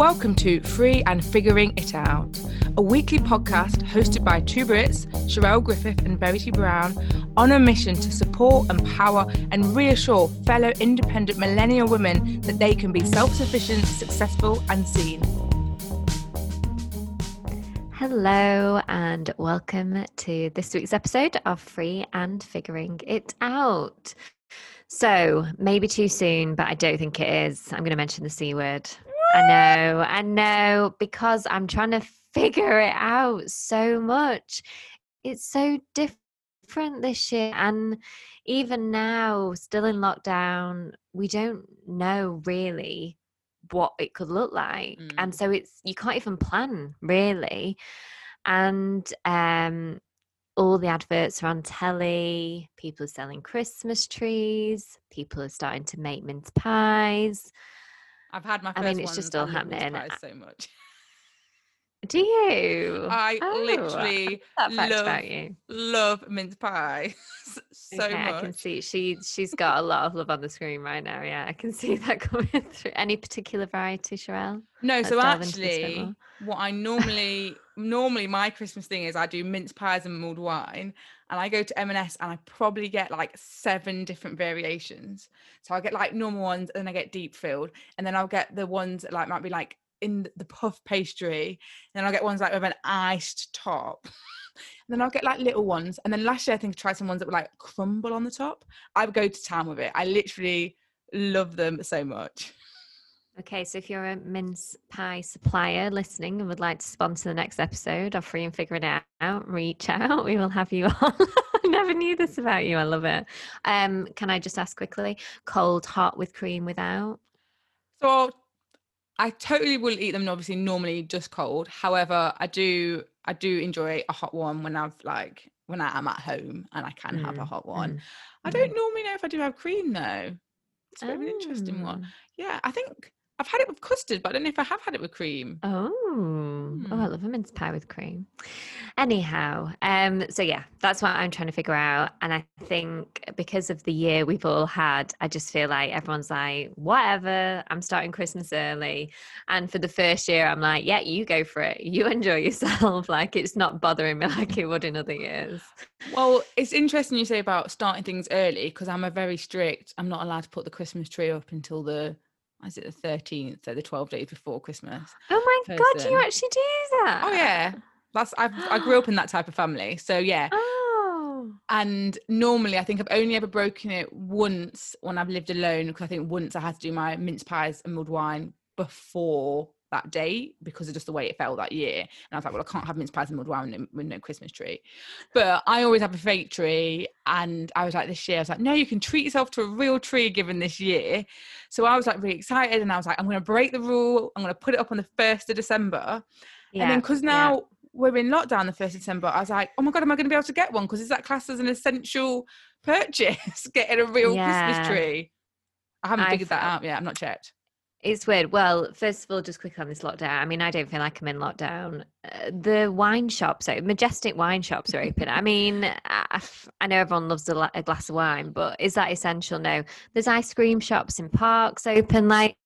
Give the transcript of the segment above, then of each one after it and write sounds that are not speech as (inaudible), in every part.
Welcome to Free and Figuring It Out, a weekly podcast hosted by two Brits, Sharelle Griffith and Verity Brown, on a mission to support, empower, and reassure fellow independent millennial women that they can be self sufficient, successful, and seen. Hello, and welcome to this week's episode of Free and Figuring It Out. So, maybe too soon, but I don't think it is. I'm going to mention the C word. I know, I know, because I'm trying to figure it out so much. It's so different this year. And even now, still in lockdown, we don't know really what it could look like. Mm. And so it's, you can't even plan really. And, um, all the adverts are on telly. People are selling Christmas trees. People are starting to make mince pies. I've had my. I mean, it's just still happening. So much. Do you? I oh, literally love, love mince pie (laughs) so okay, much. I can see she she's got a lot of love on the screen right now. Yeah, I can (laughs) see that coming through. Any particular variety, Sharelle? No, Let's so actually, what I normally (laughs) normally my Christmas thing is I do mince pies and mulled wine, and I go to M&S and I probably get like seven different variations. So I get like normal ones, and then I get deep filled, and then I'll get the ones that like might be like in the puff pastry. And then I'll get ones like with an iced top. and (laughs) then I'll get like little ones. And then last year I think I tried some ones that were like crumble on the top. I would go to town with it. I literally love them so much. Okay, so if you're a mince pie supplier listening and would like to sponsor the next episode of Free and Figuring It Out, reach out. We will have you (laughs) on. I never knew this about you. I love it. Um, can I just ask quickly, cold, hot with cream, without? So I totally will eat them obviously normally just cold. However, I do I do enjoy a hot one when I've like when I am at home and I can mm. have a mm, hot one. Mm. I don't mm. normally know if I do have cream though. It's a bit oh. of an interesting one. Oh. Yeah, I think I've had it with custard, but I don't know if I have had it with cream. Oh. Love a mince pie with cream. Anyhow, um, so yeah, that's what I'm trying to figure out. And I think because of the year we've all had, I just feel like everyone's like, whatever, I'm starting Christmas early. And for the first year, I'm like, yeah, you go for it. You (laughs) enjoy yourself. (laughs) like it's not bothering me (laughs) like it would in other years. Well, it's interesting you say about starting things early because I'm a very strict. I'm not allowed to put the Christmas tree up until the is it the 13th so the 12 days before christmas oh my person. god you um, actually do that oh yeah that's I've, i grew up in that type of family so yeah oh. and normally i think i've only ever broken it once when i've lived alone because i think once i had to do my mince pies and mulled wine before that date because of just the way it fell that year. And I was like, well, I can't have mince pies and mulled wine with no Christmas tree. But I always have a fake tree. And I was like, this year, I was like, no, you can treat yourself to a real tree given this year. So I was like really excited. And I was like, I'm going to break the rule. I'm going to put it up on the 1st of December. Yeah, and then because now yeah. we're in lockdown the 1st of December, I was like, oh my God, am I going to be able to get one? Because is that classed as an essential purchase, (laughs) getting a real yeah. Christmas tree? I haven't figured that out yet. I'm not checked. It's weird. Well, first of all, just quick on this lockdown. I mean, I don't feel like I'm in lockdown. Uh, the wine shops, so majestic wine shops are open. I mean, I, know everyone loves a, a, glass of wine, but is that essential? No. There's ice cream shops in parks open. Like,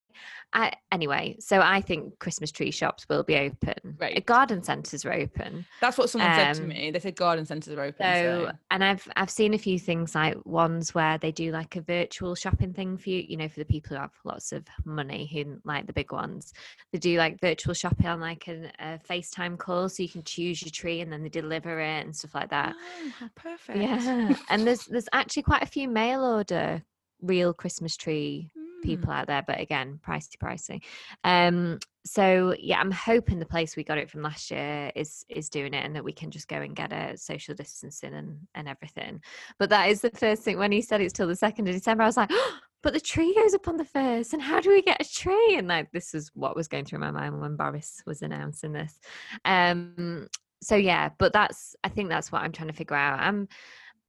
I, anyway, so I think Christmas tree shops will be open. Right. Garden centres are open. That's what someone um, said to um, me. They said garden centres are open. So, so, and I've I've seen a few things like ones where they do like a virtual shopping thing for you. You know, for the people who have lots of money who like the big ones. They do like virtual shopping on like a, a FaceTime call, so you can choose your tree and then they deliver it and stuff like that. Oh, perfect. Yeah, and there's there's actually quite a few mail order real Christmas tree (laughs) people mm. out there, but again, pricey, pricey. Um, so yeah, I'm hoping the place we got it from last year is is doing it, and that we can just go and get a social distancing and and everything. But that is the first thing when he said it's till the second of December. I was like. Oh, (gasps) but the tree goes up on the first and how do we get a tree and like this is what was going through my mind when boris was announcing this um so yeah but that's i think that's what i'm trying to figure out i'm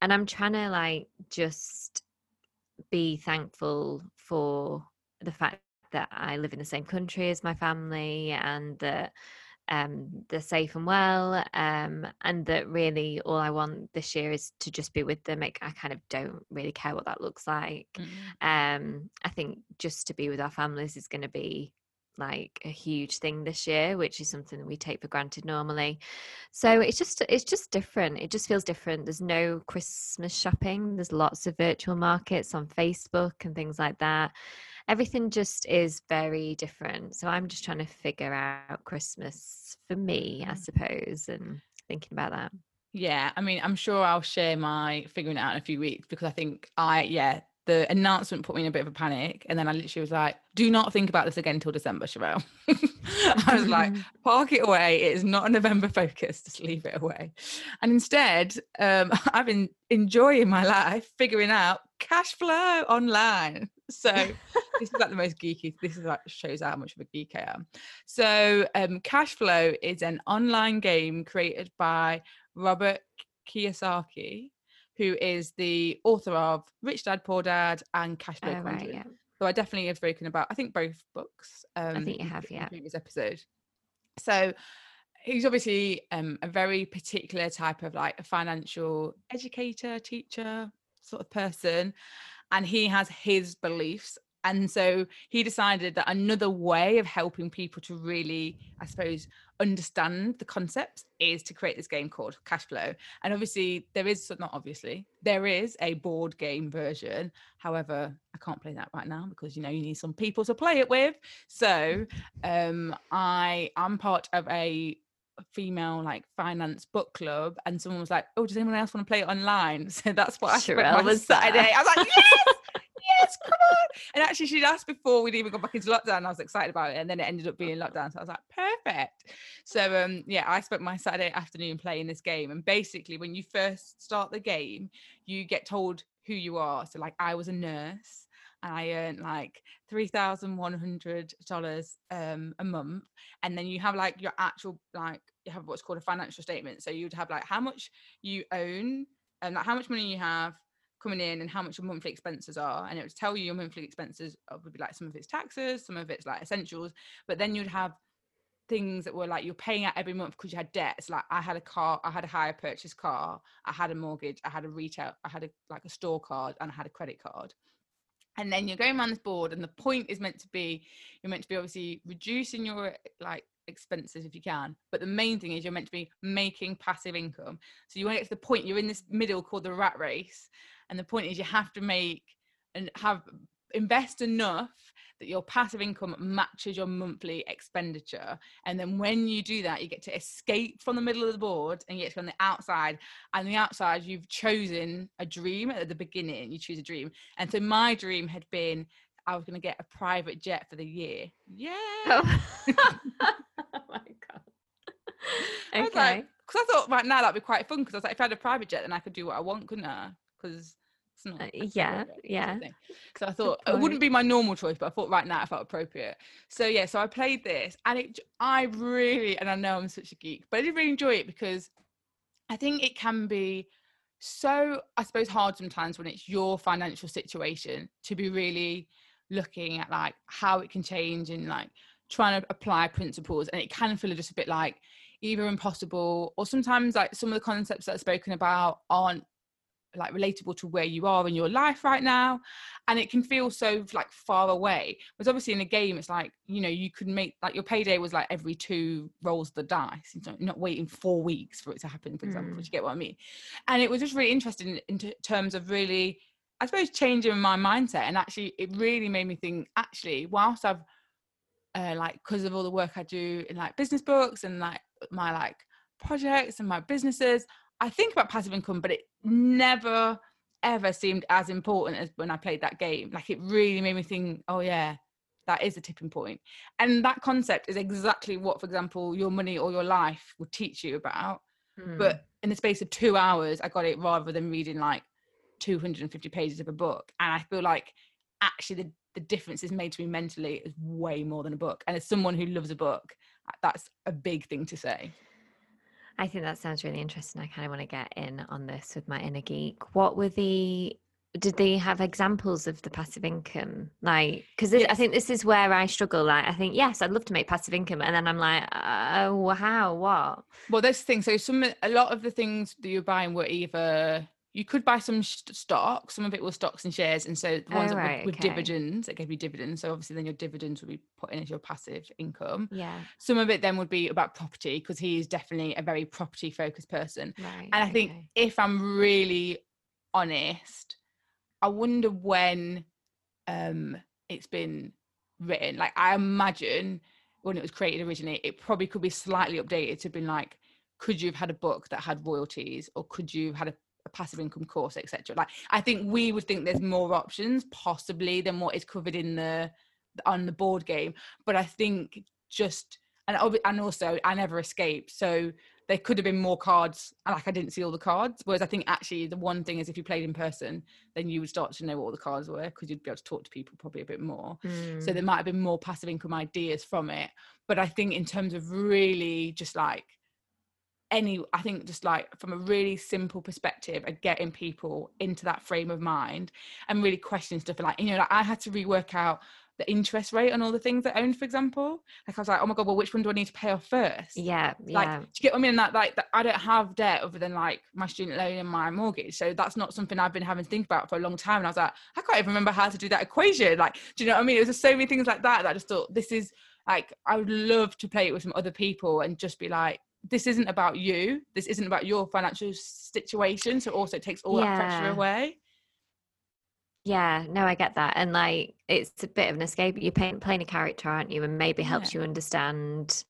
and i'm trying to like just be thankful for the fact that I live in the same country as my family and that um, they're safe and well. Um, and that really all I want this year is to just be with them. I, I kind of don't really care what that looks like. Mm-hmm. Um, I think just to be with our families is going to be like a huge thing this year which is something that we take for granted normally. So it's just it's just different. It just feels different. There's no christmas shopping. There's lots of virtual markets on facebook and things like that. Everything just is very different. So i'm just trying to figure out christmas for me i mm. suppose and thinking about that. Yeah i mean i'm sure i'll share my figuring it out in a few weeks because i think i yeah the announcement put me in a bit of a panic. And then I literally was like, do not think about this again until December, Sharelle. (laughs) I was like, park it away. It is not a November focus. Just leave it away. And instead, um, (laughs) I've been enjoying my life, figuring out cash flow online. So (laughs) this is like the most geeky. This is like shows how much of a geek I am. So um, cash flow is an online game created by Robert Kiyosaki who is the author of Rich Dad Poor Dad and Cash Flow oh, Right, yeah. So I definitely have spoken about I think both books. Um, I think you have, yeah. previous episode. So he's obviously um, a very particular type of like a financial educator, teacher sort of person, and he has his beliefs and so he decided that another way of helping people to really, I suppose, understand the concepts is to create this game called Cash Flow. And obviously, there is not obviously there is a board game version. However, I can't play that right now because you know you need some people to play it with. So um, I am part of a female like finance book club and someone was like oh does anyone else want to play it online (laughs) so that's what I spent my Saturday I was like yes come on. And actually, she'd asked before we'd even got back into lockdown. I was excited about it. And then it ended up being lockdown. So I was like, perfect. So, um, yeah, I spent my Saturday afternoon playing this game. And basically, when you first start the game, you get told who you are. So, like, I was a nurse and I earned like three thousand one hundred dollars um a month, and then you have like your actual like you have what's called a financial statement. So you'd have like how much you own and like how much money you have, coming in and how much your monthly expenses are and it would tell you your monthly expenses would be like some of it's taxes some of it's like essentials but then you'd have things that were like you're paying out every month because you had debts like i had a car i had a hire purchase car i had a mortgage i had a retail i had a like a store card and i had a credit card. And then you're going around this board and the point is meant to be you're meant to be obviously reducing your like expenses if you can but the main thing is you're meant to be making passive income. So you want to get to the point you're in this middle called the rat race and the point is you have to make and have invest enough that your passive income matches your monthly expenditure. And then when you do that, you get to escape from the middle of the board and you get to go on the outside. And the outside, you've chosen a dream at the beginning, you choose a dream. And so my dream had been I was going to get a private jet for the year. Yeah. Oh, (laughs) (laughs) oh my God. Okay. Because I, thought right now that'd be quite fun because I was like, if I had a private jet, then I could do what I want, couldn't I? Because it's not. Uh, yeah, yeah. So I thought it wouldn't be my normal choice, but I thought right now it felt appropriate. So yeah, so I played this, and it. I really, and I know I'm such a geek, but I did really enjoy it because I think it can be so, I suppose, hard sometimes when it's your financial situation to be really looking at like how it can change and like trying to apply principles, and it can feel just a bit like either impossible or sometimes like some of the concepts that are spoken about aren't like relatable to where you are in your life right now and it can feel so like far away because obviously in a game it's like you know you could make like your payday was like every two rolls the dice you know, not waiting four weeks for it to happen for example mm. you get what i mean and it was just really interesting in t- terms of really i suppose changing my mindset and actually it really made me think actually whilst i've uh, like because of all the work i do in like business books and like my like projects and my businesses I think about passive income, but it never ever seemed as important as when I played that game. Like it really made me think, oh yeah, that is a tipping point. And that concept is exactly what, for example, your money or your life would teach you about. Mm. But in the space of two hours, I got it rather than reading like 250 pages of a book. And I feel like actually the, the difference is made to me mentally is way more than a book. And as someone who loves a book, that's a big thing to say. I think that sounds really interesting. I kind of want to get in on this with my inner geek. What were the did they have examples of the passive income like because yes. i think this is where i struggle like i think yes i'd love to make passive income and then i'm like oh how what well this thing so some a lot of the things that you're buying were either you could buy some sh- stock. Some of it was stocks and shares, and so the ones Oh, right, with, with okay. dividends, it gave you dividends. So obviously, then your dividends would be put in as your passive income. Yeah. Some of it then would be about property because he is definitely a very property focused person. Right. And I think okay. if I'm really honest, I wonder when um it's been written. Like I imagine when it was created originally, it probably could be slightly updated to be like, could you have had a book that had royalties, or could you have had a, a passive income course, etc. Like I think we would think there's more options possibly than what is covered in the on the board game. But I think just and and also I never escaped, so there could have been more cards and like I didn't see all the cards. Whereas I think actually the one thing is if you played in person, then you would start to know what all the cards were because you'd be able to talk to people probably a bit more. So Mm. there might have been more passive income ideas from it. But I think in terms of really just like any I think just like from a really simple perspective of getting people into that frame of mind and really questioning stuff and like you know like I had to rework out the interest rate on all the things I owned, for example. Like I was like, oh my god, well, which one do I need to pay off first? yeah. like Yeah. do you get what I mean? That like that I don't have debt other than like my student loan and my mortgage. So that's not something I've been having to think about for a long time. And I was like, I can't even remember how to do that equation. Like, do you know what I mean? It was just so many things like that that I just thought this is like I would love to play it with some other people and just be like, this isn't about you. This isn't about your financial situation. So also it takes all that pressure away. Yeah, no, I get that. And like it's a bit of an escape. You're playing, playing a character, aren't you? And maybe helps you understand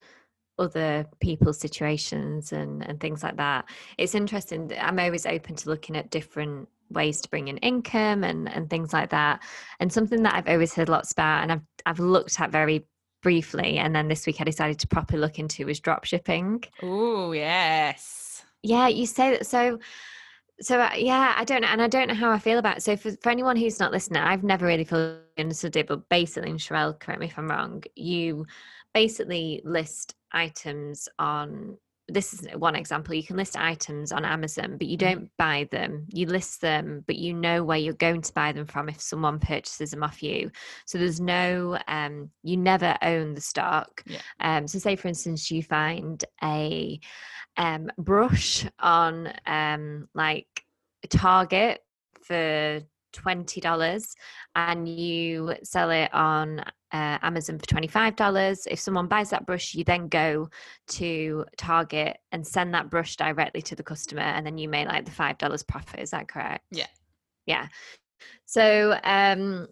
other people's situations and, and things like that. It's interesting. I'm always open to looking at different ways to bring in income and, and things like that. And something that I've always heard lots about and I've I've looked at very briefly and then this week I decided to properly look into was drop shipping. Oh yes. Yeah, you say that. So, so uh, yeah, I don't know, and I don't know how I feel about. It. So, for, for anyone who's not listening, I've never really fully understood it, but basically, and Sherelle, correct me if I'm wrong. You basically list items on. This is one example. You can list items on Amazon, but you don't buy them. You list them, but you know where you're going to buy them from if someone purchases them off you. So there's no, um, you never own the stock. Yeah. Um, so say, for instance, you find a um, brush on um, like Target for twenty dollars, and you sell it on uh, Amazon for twenty five dollars. If someone buys that brush, you then go to Target and send that brush directly to the customer, and then you make like the five dollars profit. Is that correct? Yeah. Yeah. So um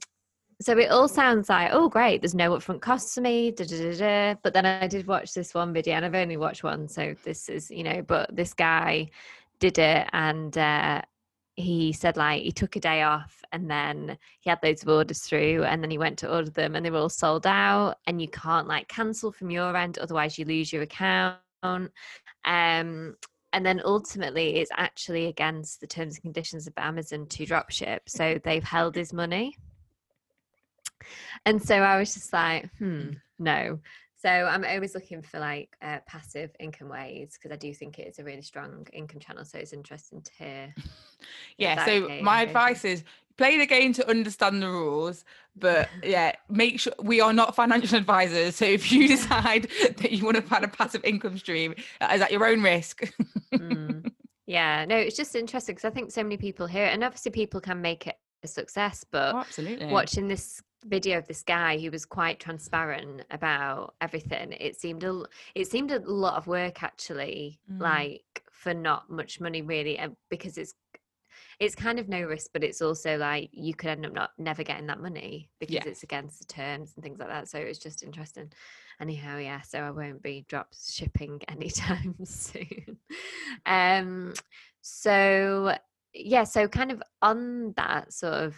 so it all sounds like oh great there's no upfront costs to me da, da, da, da. but then i did watch this one video and i've only watched one so this is you know but this guy did it and uh he said like he took a day off and then he had loads of orders through and then he went to order them and they were all sold out and you can't like cancel from your end otherwise you lose your account um and then ultimately it's actually against the terms and conditions of amazon to dropship so they've held his money and so I was just like, hmm, no. So I'm always looking for like uh, passive income ways because I do think it is a really strong income channel. So it's interesting to hear. (laughs) Yeah. So my advice is play the game to understand the rules, but (laughs) yeah, make sure we are not financial (laughs) advisors. So if you decide that you want to find a passive income stream, is at your own risk. Mm. Yeah, no, it's just interesting because I think so many people hear it, and obviously people can make it a success, but Oh, absolutely. watching this video of this guy who was quite transparent about everything it seemed a it seemed a lot of work actually Mm. like for not much money really because it's it's kind of no risk but it's also like you could end up not never getting that money because Yeah. it's against the terms and things like that so it was just interesting anyhow yeah so i won't be drop shipping (laughs) anytime (laughs) soon um so yeah so kind of on that sort of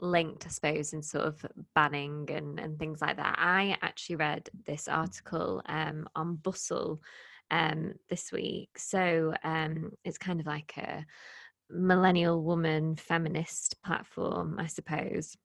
linked i suppose in sort of banning and and things like that. I actually read this article um on bustle um this week. So um it's kind of like a millennial woman feminist platform i suppose.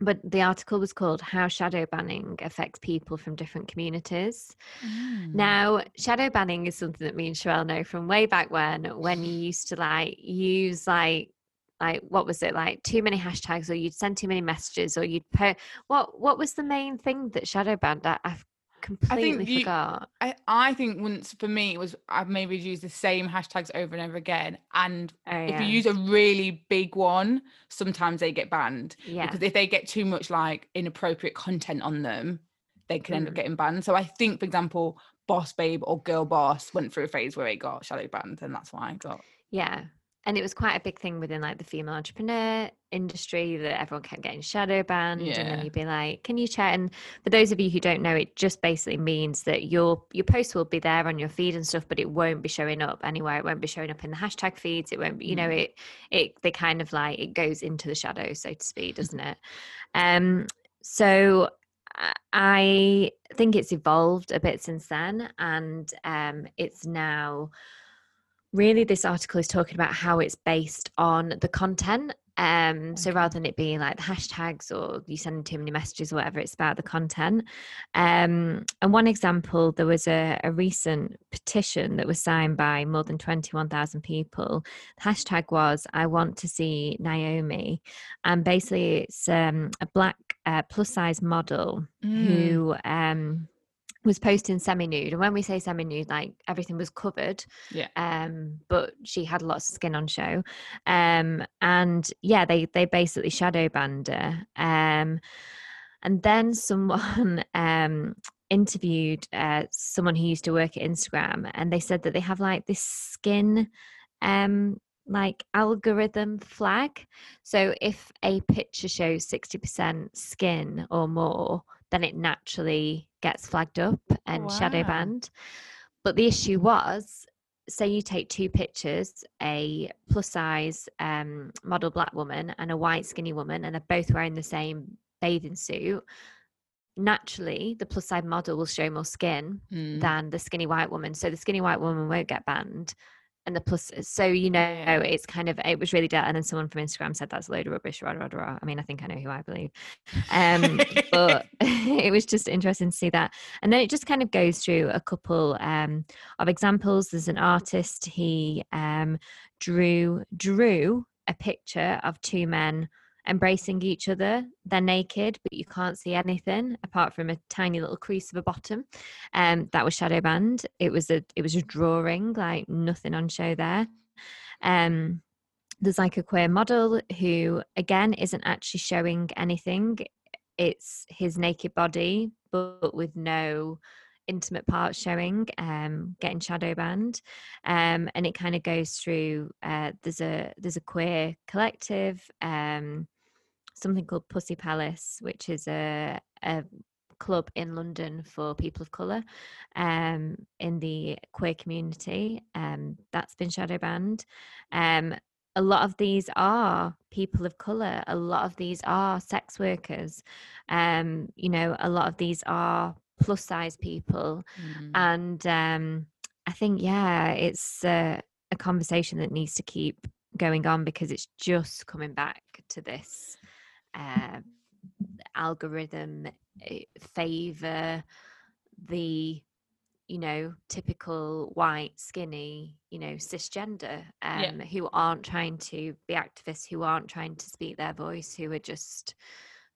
But the article was called how shadow banning affects people from different communities. Mm. now, shadow banning is something that me and Sherelle know from way back when, when you (sighs) used to like use like like what was it like too many hashtags or you'd send too many messages or you'd put what what was the main thing that shadow banned? I, I completely I you, forgot. I, I think once for me it was I've maybe used the same hashtags over and over again. And oh, yeah. if you use a really big one, sometimes they get banned. Yeah. Because if they get too much like inappropriate content on them, they can mm. end up mm. getting banned. So I think, for example, boss babe or girl boss went through a phase where it got shadow banned, and that's why I got. Yeah, and it was quite a big thing within like the female entrepreneur industry that everyone kept getting shadow banned yeah. and then you'd be like can you chat and for those of you who don't know it just basically means that your your post will be there on your feed and stuff but it won't be showing up anywhere it won't be showing up in the hashtag feeds it won't be, you know mm. it it they kind of like it goes into the shadow so to speak (laughs) doesn't it um so I think it's evolved a bit since then, and um, it's now really this article is talking about how it's based on the content um okay. so rather than it being like the hashtags or you sending too many messages or whatever it's about the content um and one example there was a, a recent petition that was signed by more than 21,000 people the hashtag was i want to see naomi and basically it's um a black uh, plus size model mm. who um was posting semi-nude and when we say semi-nude like everything was covered yeah. um but she had lots of skin on show um and yeah they they basically shadow banned her um and then someone (laughs) um interviewed uh someone who used to work at Instagram and they said that they have like this skin um like algorithm flag. So if a picture shows 60% skin or more then it naturally gets flagged up and wow. shadow banned. But the issue was say you take two pictures a plus size um, model black woman and a white skinny woman and they're both wearing the same bathing suit naturally the plus size model will show more skin mm. than the skinny white woman so the skinny white woman won't get banned and the plus so you know it's kind of it was really dead and then someone from instagram said that's a load of rubbish rah, rah, rah. i mean i think i know who i believe. Um but (laughs) (laughs) it was just interesting to see that. And then it just kind of goes through a couple um of examples. There's an artist he um drew drew a picture of two men embracing each other. They're naked, but you can't see anything apart from a tiny little crease of a bottom. Um, that was shadow banned. It was a it was a drawing, like nothing on show there. Um, there's like a queer model who again isn't actually showing anything. It's his naked body, but with no intimate parts showing um getting shadow banned um and it kind of goes through uh there's a there's a queer collective um something called Pussy Palace, which is a, a club in London for people of colour um, in the queer community. Um, that's been shadow banned. Um, a lot of these are people of colour. A lot of these are sex workers. Um, you know, a lot of these are plus size people. Mm. And um, I think, yeah, it's a conversation that needs to keep going on because it's just coming back to this uh, algorithm eh, favor the you know typical white skinny you know cisgender um, yeah. who aren't trying to be activists who aren't trying to speak their voice who are just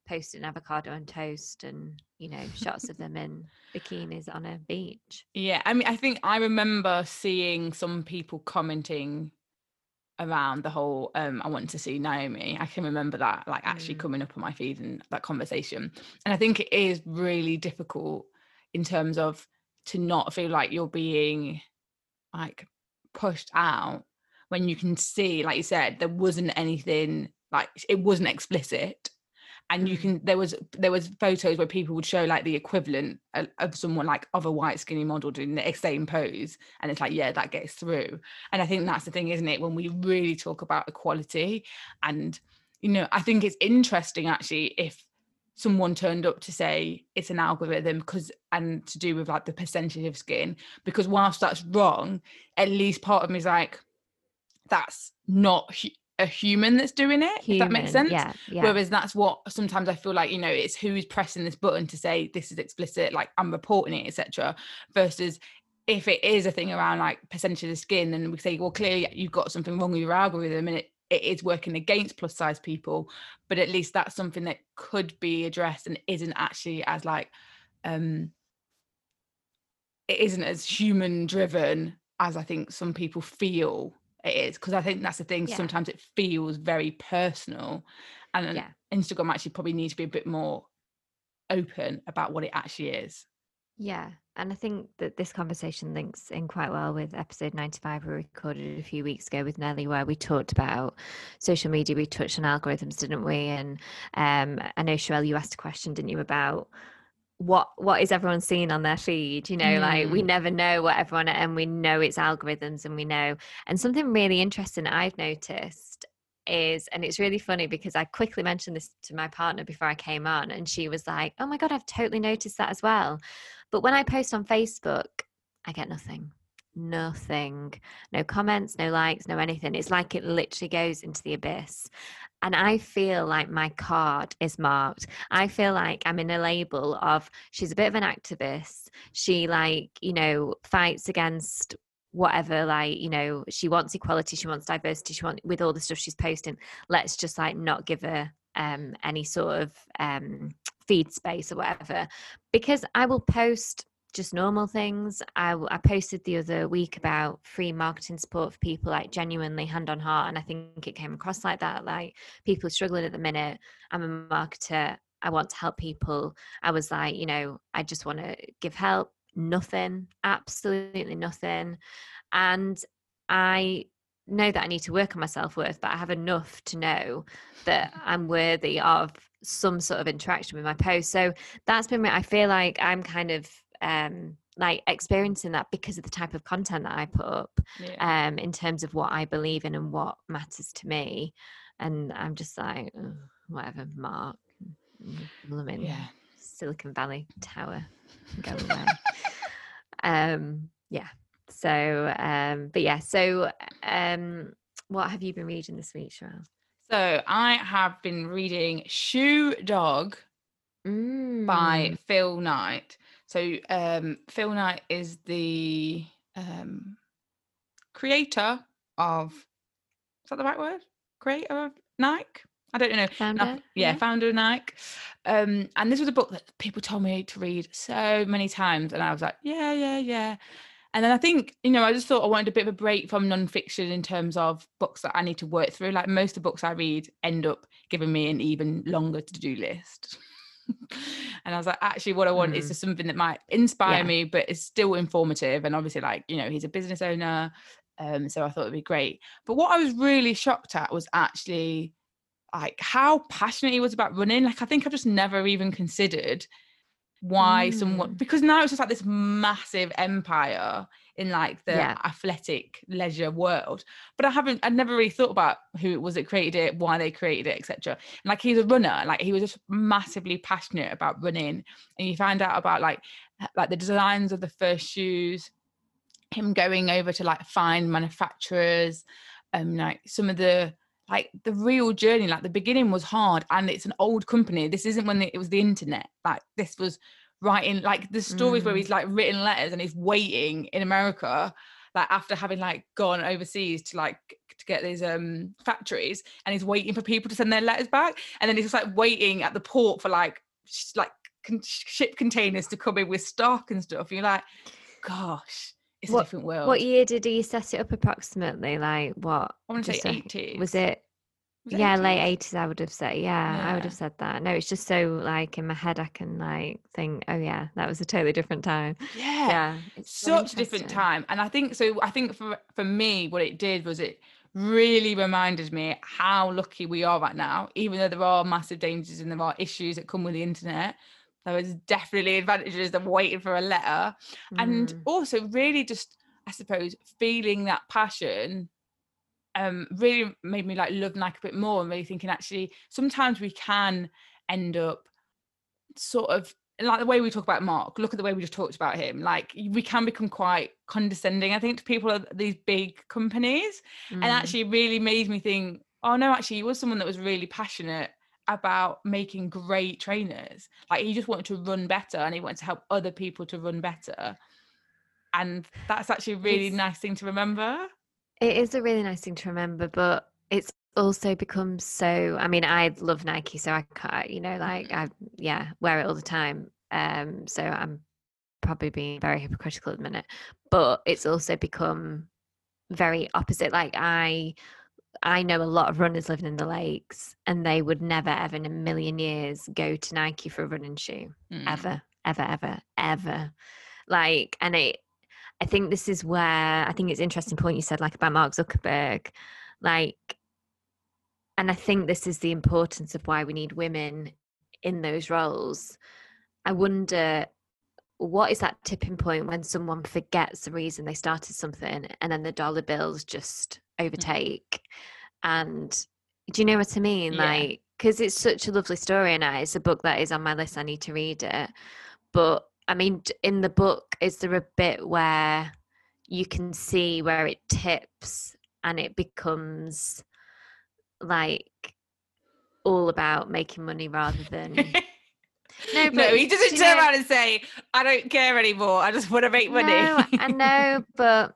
posting avocado and toast and you know shots of them in bikinis on a beach yeah i mean i think i remember seeing some people commenting around the whole um I want to see Naomi. I can remember that like actually mm. coming up on my feed and that conversation. And I think it is really difficult in terms of to not feel like you're being like pushed out when you can see, like you said, there wasn't anything like it wasn't explicit and you mm. can there was there was photos where people would show like the equivalent of, of, someone like of a white skinny model doing the same pose and it's like yeah that gets through and i think that's the thing isn't it when we really talk about equality and you know i think it's interesting actually if someone turned up to say it's an algorithm because and to do with like the percentage of skin because whilst that's wrong at least part of me is like that's not a human that's doing it human, if that makes sense. yeah, yeah. Whereas that's what sometimes i feel like you know it's who's pressing this button to say this is explicit like i'm reporting it etc versus if it is a thing around like percentage of the skin and we say well clearly you've got something wrong with your algorithm and it, it is working against plus size people but at least that's something that could be addressed and isn't actually as like um it isn't as human driven as I think some people feel it is because I think that's the thing. Yeah. Sometimes it feels very personal, and yeah. Instagram actually probably needs to be a bit more open about what it actually is. Yeah. And I think that this conversation links in quite well with episode 95 we recorded a few weeks ago with Nelly, where we talked about social media. We touched on algorithms, didn't we? And um, I know, Sherelle, you asked a question, didn't you, about what what is everyone seeing on their feed you know mm. like we mm. never know what everyone and we know it's algorithms and we know and something really interesting i've noticed is and it's really funny because i quickly mentioned this to my partner before i came on and she was like oh my god i've totally noticed that as well but when i post on facebook i get nothing nothing no comments no likes no anything it's like it literally goes into the abyss and I feel like my card is marked. I feel like I'm in a label of she's a bit of an activist. She like, you know, fights against whatever like you know she wants equality she wants diversity she wants with all the stuff she's posting let's just like not give her um any sort of um feed space or whatever because i will post just normal things. I, I posted the other week about free marketing support for people, like genuinely hand on heart. And I think it came across like that. Like people struggling at the minute. I'm a marketer. I want to help people. I was like, you know, I just want to give help. Nothing, absolutely nothing. And I know that I need to work on my self worth, but I have enough to know that (laughs) I'm worthy of some sort of interaction with my post. So that's been, I feel like I'm kind of um like experiencing that because of the type of content that I put up yeah. um in terms of what I believe in and what matters to me and I'm just like whatever Mark blooming yeah. Silicon Valley Tower go away (laughs) um yeah so um but yeah so um what have you been reading this week Sherelle so I have been reading Shoe Dog mm. by Phil Knight so um, Phil Knight is the um, creator of. Is that the right word? Creator of Nike. I don't know. Founder, yeah, yeah, founder of Nike. Um, and this was a book that people told me to read so many times, and I was like, yeah, yeah, yeah. And then I think, you know, I just thought I wanted a bit of a break from nonfiction in terms of books that I need to work through. Like most of the books I read end up giving me an even longer to do list. (laughs) and I was like, actually, what I want mm. is just something that might inspire yeah. me, but is still informative. And obviously, like, you know, he's a business owner. Um, so I thought it'd be great. But what I was really shocked at was actually like how passionate he was about running. Like, I think I've just never even considered why mm. someone because now it's just like this massive empire in like the yeah. athletic leisure world but i haven't i'd never really thought about who it was that created it why they created it etc like he's a runner like he was just massively passionate about running and you find out about like like the designs of the first shoes him going over to like find manufacturers um like some of the like the real journey like the beginning was hard and it's an old company this isn't when it was the internet like this was writing like the stories mm. where he's like written letters and he's waiting in america like after having like gone overseas to like to get these um factories and he's waiting for people to send their letters back and then he's just like waiting at the port for like sh- like con- ship containers to come in with stock and stuff you're like gosh it's what, a different world. What year did he set it up approximately? Like what? I want to say eighties. Was it? Yeah, 80s? late eighties. I would have said. Yeah, yeah, I would have said that. No, it's just so like in my head, I can like think, oh yeah, that was a totally different time. Yeah, yeah, it's such a different time. And I think so. I think for for me, what it did was it really reminded me how lucky we are right now, even though there are massive dangers and there are issues that come with the internet there was definitely advantages of waiting for a letter mm. and also really just i suppose feeling that passion um really made me like love nike a bit more and really thinking actually sometimes we can end up sort of like the way we talk about Mark, look at the way we just talked about him. Like we can become quite condescending, I think, to people of these big companies. Mm. And actually really made me think, oh no, actually he was someone that was really passionate about making great trainers. Like he just wanted to run better and he wanted to help other people to run better. And that's actually a really it's, nice thing to remember. It is a really nice thing to remember, but it's also become so I mean, I love Nike, so I can't, you know, like I yeah, wear it all the time. Um, so I'm probably being very hypocritical at the minute, but it's also become very opposite. Like I I know a lot of runners living in the lakes and they would never ever in a million years go to Nike for a running shoe. Mm. Ever, ever, ever, ever. Like and it I think this is where I think it's interesting point you said like about Mark Zuckerberg. Like and I think this is the importance of why we need women in those roles. I wonder what is that tipping point when someone forgets the reason they started something and then the dollar bills just mm. overtake and do you know what i mean yeah. like because it's such a lovely story and it's a book that is on my list i need to read it but i mean in the book is there a bit where you can see where it tips and it becomes like all about making money rather than (laughs) No, but no, he doesn't turn know, around and say, "I don't care anymore. I just want to make money." No, I know, but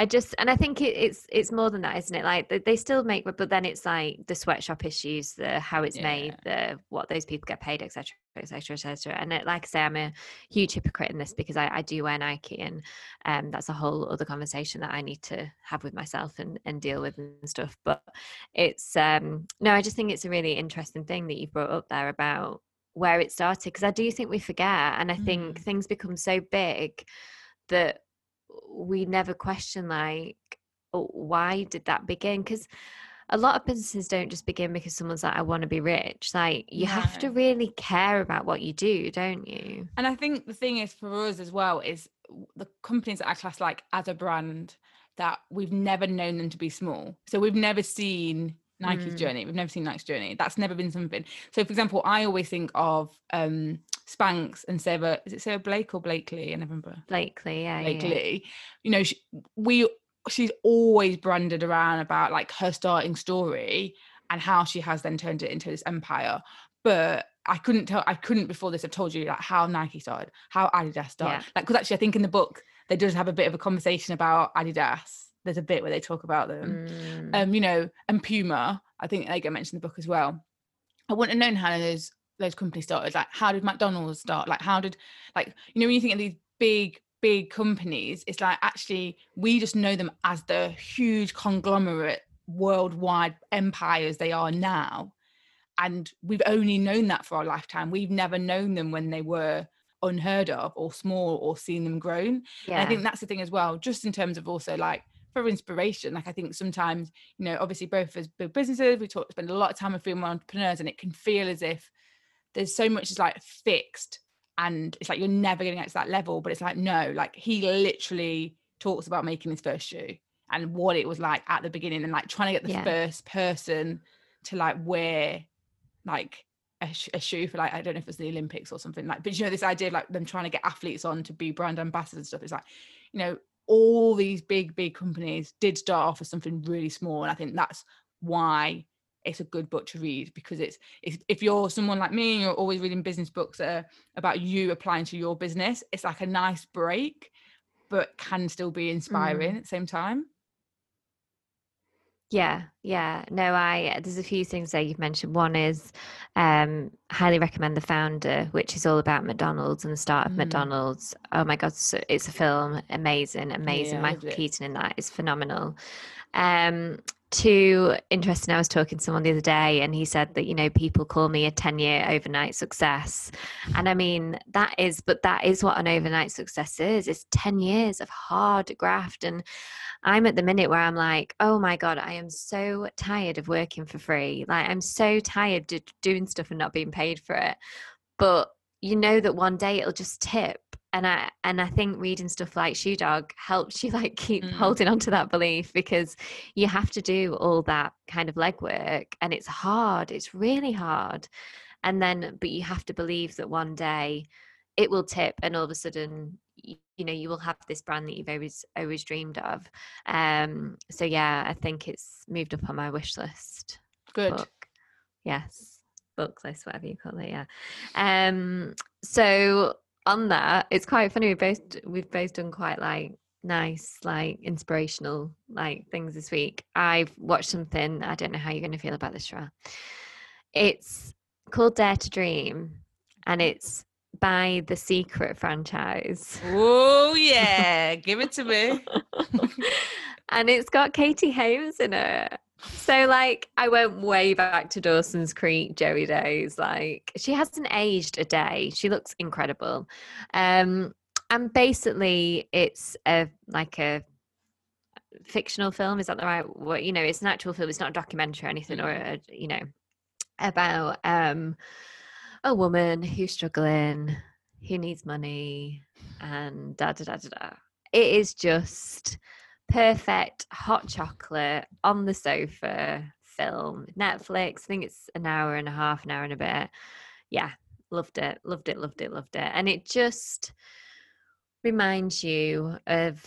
I just and I think it, it's it's more than that, isn't it? Like they, they, still make, but then it's like the sweatshop issues, the how it's yeah. made, the what those people get paid, etc., etc., etc. And it, like I say, I'm a huge hypocrite in this because I, I do wear Nike, and um, that's a whole other conversation that I need to have with myself and and deal with and stuff. But it's um no, I just think it's a really interesting thing that you brought up there about where it started because I do think we forget and I think mm. things become so big that we never question like oh, why did that begin because a lot of businesses don't just begin because someone's like I want to be rich like you no. have to really care about what you do don't you and I think the thing is for us as well is the companies that I class like as a brand that we've never known them to be small so we've never seen Nike's mm. journey. We've never seen Nike's journey. That's never been something. So, for example, I always think of um Spanx and Sara. Is it Sara Blake or Blakely? I never remember. Blakely, yeah. Blakely. Yeah. You know, she, we she's always branded around about like her starting story and how she has then turned it into this empire. But I couldn't tell. I couldn't before this have told you like how Nike started, how Adidas started. Yeah. Like, because actually, I think in the book they does have a bit of a conversation about Adidas there's a bit where they talk about them. Mm. Um, you know, and Puma, I think they get mentioned in the book as well. I wouldn't have known how those companies started. Like, how did McDonald's start? Like, how did like you know when you think of these big big companies, it's like actually we just know them as the huge conglomerate worldwide empires they are now. And we've only known that for our lifetime. We've never known them when they were unheard of or small or seen them grown. Yeah. And I think that's the thing as well, just in terms of also like for inspiration. Like I think sometimes, you know, obviously both as big businesses, we talk spend a lot of time with female entrepreneurs, and it can feel as if there's so much is like fixed and it's like you're never getting out to that level. But it's like, no, like he literally talks about making his first shoe and what it was like at the beginning and like trying to get the yeah. first person to like wear like a, sh- a, shoe for like I don't know if it's the Olympics or something like but you know this idea of like them trying to get athletes on to be brand ambassadors and stuff it's like you know all these big, big companies did start off as something really small. And I think that's why it's a good book to read because it's, it's if you're someone like me and you're always reading business books that are about you applying to your business, it's like a nice break, but can still be inspiring mm. at the same time. Yeah, yeah. No, I there's a few things there you've mentioned. One is um highly recommend The Founder, which is all about McDonald's and the start of mm. McDonald's. Oh my god, so it's a film, amazing, amazing. Yeah, Michael Keaton in that is phenomenal. Um too interesting. I was talking to someone the other day and he said that, you know, people call me a 10 year overnight success. And I mean, that is, but that is what an overnight success is. It's 10 years of hard graft. And I'm at the minute where I'm like, oh my God, I am so tired of working for free. Like, I'm so tired of doing stuff and not being paid for it. But you know that one day it'll just tip and I and I think reading stuff like Shoe Dog helps you (laughs) like keep mm. holding on to that belief because you have to do all that kind of legwork and it's hard. It's really hard. And then but you have to believe that one day it will tip and all of a sudden you, you know you will have this brand that you've always always dreamed of. Um so yeah, I think it's moved up on my wish list. Good. Book. Yes. Book list, whatever you call it, yeah. Um so on that, it's quite funny. We both we've both done quite like nice, like inspirational like things this week. I've watched something. I don't know how you're going to feel about this, Shra. It's called Dare to Dream, and it's by the Secret franchise. Oh yeah, give it to me. (laughs) and it's got Katie Holmes in it. So like I went way back to Dawson's Creek Joey days. Like she hasn't aged a day. She looks incredible. Um and basically it's a like a fictional film is that the right what you know it's an actual film it's not a documentary or anything or a, you know about um a woman who's struggling who needs money and da da da da da it is just perfect hot chocolate on the sofa film netflix i think it's an hour and a half an hour and a bit. Yeah loved it loved it loved it loved it. And it just reminds you of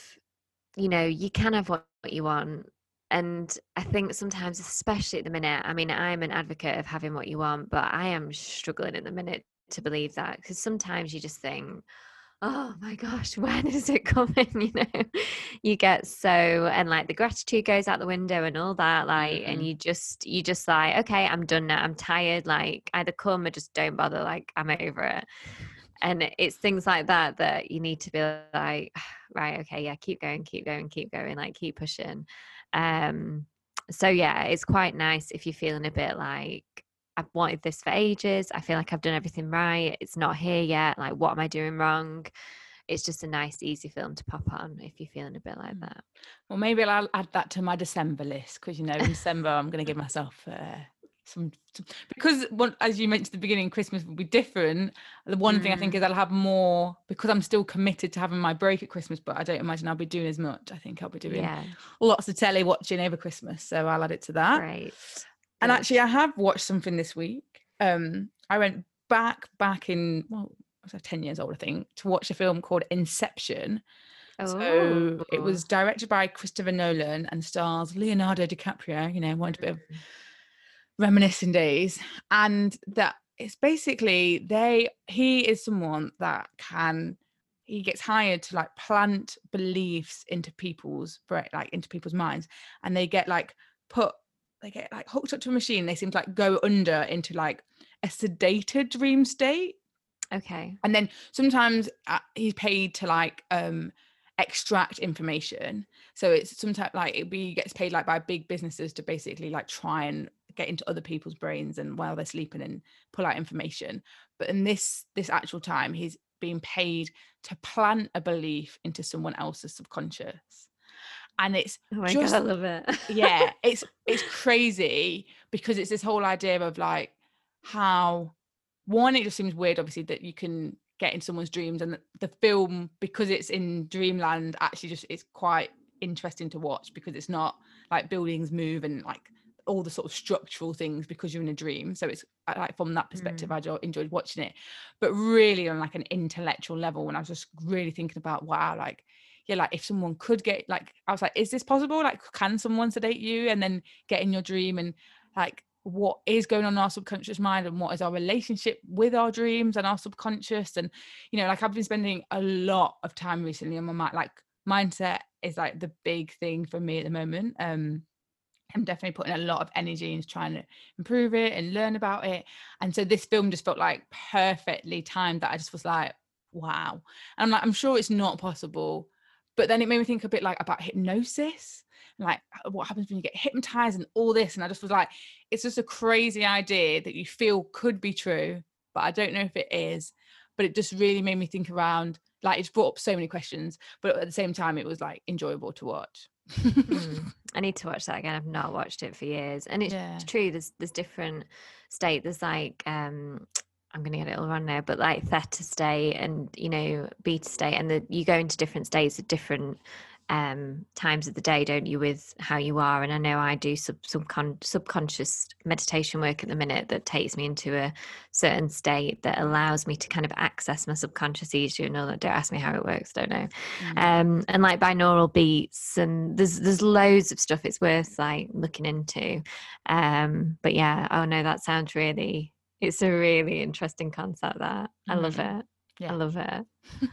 you know you can have what, you want. And i think sometimes especially at the minute i mean i'm an advocate of having what you want but i am struggling at the minute to believe that because sometimes you just think oh my gosh (laughs) when is it coming? You know you get so and like the gratitude goes out the window and all that like mm-hmm. and you just you just like okay i'm done now i'm tired like either come or just don't bother like i'm over it. And it's things like that that you need to be like (sighs) right okay yeah keep going keep going keep going like keep pushing. Um so yeah it's quite nice if you're feeling a bit like I've wanted this for ages. I feel like I've done everything right. It's not here yet. Like, what am I doing wrong? It's just a nice, easy film to pop on if you're feeling a bit like mm. that. Well, maybe I'll add that to my December list because, you know, in December, I'm going to give myself uh, some, some, because one, as you mentioned at the beginning, Christmas will be different. The one mm. thing I think mm. is I'll have more because I'm still committed to having my break at Christmas, but I don't imagine I'll be doing as much. I think I'll be doing yeah. lots of telly watching over Christmas. So I'll add it to that. Right. And actually, I have watched something this week. Um, I went back, back in, well, I was 10 years old, I think, to watch a film called Inception. Oh. So it was directed by Christopher Nolan and stars Leonardo DiCaprio, you know, one a bit of reminiscing days. And that it's basically they he is someone that can he gets hired to like plant beliefs into people's like into people's minds and they get like put they get like hooked up to a machine they seem to like go under into like a sedated dream state. Okay. And then sometimes uh, he's paid to like um extract information. So it's sometimes like it be gets paid like by big businesses to basically like try and get into other people's brains and while they're sleeping and pull out information. But in this this actual time he's being paid to plant a belief into someone else's subconscious and it's oh my just, god, I love it. yeah, (laughs) it's it's crazy because it's this whole idea of like how one it just seems weird, obviously, that you can get in someone's dreams, and the film because it's in dreamland actually just it's quite interesting to watch because it's not like buildings move and like all the sort of structural things because you're in a dream so it's like from that perspective mm. i enjoyed watching it but really on like an intellectual level when i was just really thinking about wow like yeah, like if someone could get like, I was like, is this possible? Like, can someone sedate you? And then get in your dream and like what is going on in our subconscious mind and what is our relationship with our dreams and our subconscious? And you know like i've been spending a lot of time recently on my mind like mindset is like the big thing for me at the moment. Um i'm definitely putting a lot of energy into trying to improve it and learn about it. And so this film just felt like perfectly timed that i just was like wow. And i'm like i'm sure it's not possible but then it made me think a bit like about hypnosis like uh, what happens when you get hypnotized and all this and i just was like it's just a crazy idea that you feel could be true but i don't know if it is but it just really made me think around like it's brought up so many questions but at the same time it was like enjoyable to watch mm. (laughs) I need to watch that again. I've not watched it for years, and it's yeah. true. There's there's different state. There's like um I'm going to get it all wrong now, but like theta state and you know beta state, and the, you go into different states at different um, times of the day, don't you? With how you are, and I know I do sub, subcon- subconscious meditation work at the minute that takes me into a certain state that allows me to kind of access my subconscious easier. No, don't ask me how it works, don't know. Mm-hmm. Um, and like binaural beats, and there's there's loads of stuff it's worth like looking into. Um, but yeah, oh no, that sounds really it's a really interesting concept that i love mm-hmm. it yeah. i love it (laughs)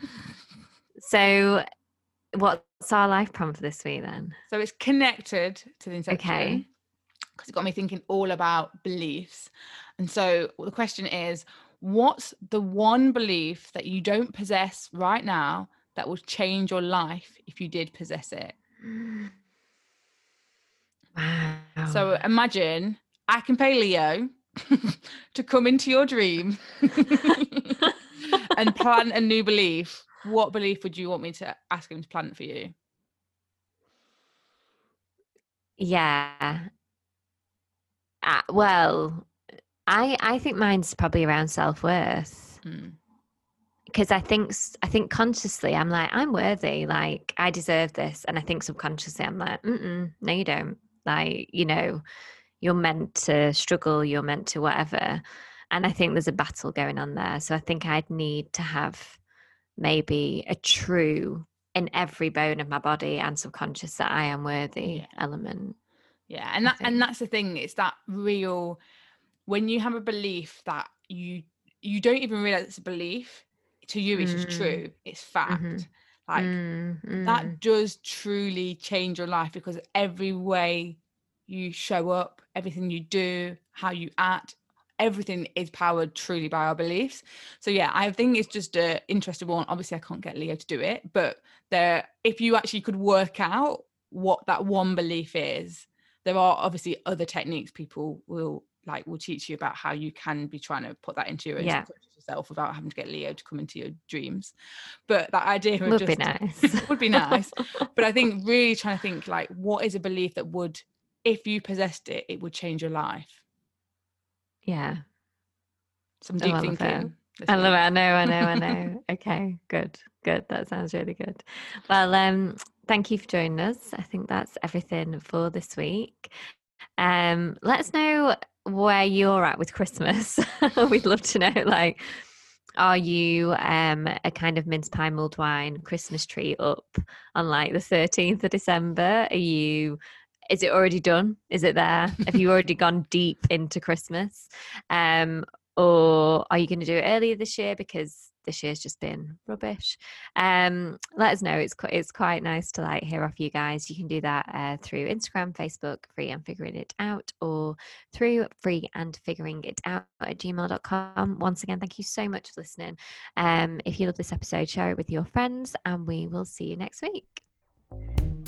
so what's our life prompt for this week then so it's connected to the inception okay because it got me thinking all about beliefs and so the question is what's the one belief that you don't possess right now that would change your life if you did possess it? (gasps) Wow. So imagine I can pay Leo (laughs) to come into your dream (laughs) and plant a new belief. What belief would you want me to ask him to plant for you? Yeah. Uh, well, I I think mine's probably around self worth. Hmm. Because I think I think consciously I'm like I'm worthy, like I deserve this, and I think subconsciously I'm like, Mm-mm, no, you don't. Like you know, you're meant to struggle, you're meant to whatever, and I think there's a battle going on there. So I think I'd need to have maybe a true in every bone of my body and subconscious that I am worthy Yeah. element. Yeah, and that and that's the thing. It's that real when you have a belief that you you don't even realize it's a belief. To you, it's just Mm. true. It's fact. Mhm. Like Mm, mm. that does truly change your life because every way you show up, everything you do, how you act, everything is powered truly by our beliefs. So yeah, I think it's just a interesting one. Obviously, I can't get Leo to do it, but there, if you actually could work out what that one belief is, there are obviously other techniques people will like will teach you about how you can be trying to put that into your own Yeah. yourself without having to get Leo to come into your dreams. But that idea would just be nice. (laughs) would be nice. (laughs) But I think really trying to think like what is a belief that would, if you possessed it, it would change your life. yeah. Some I deep love it. thinking. I love it. I know, I know, I know. (laughs) okay, good, good. That sounds really good. Well, um, thank you for joining us. I think that's everything for this week. Um, let us know where you're at with Christmas. (laughs) We'd love to know, like, are you um a kind of mince pie mulled wine Christmas tree up on like the 13th of December? Are you is it already done? Is it there? Have you already gone deep into Christmas? Um, or are you going to do it earlier this year? Because this year's just been rubbish. Um let us know. It's quite it's quite nice to like hear off you guys. You can do that uh, through instagram facebook free and figuring it out or through free and figuring it out at gmail.com once again thank you so much for listening. Um if you love this episode share it with your friends and we will see you next week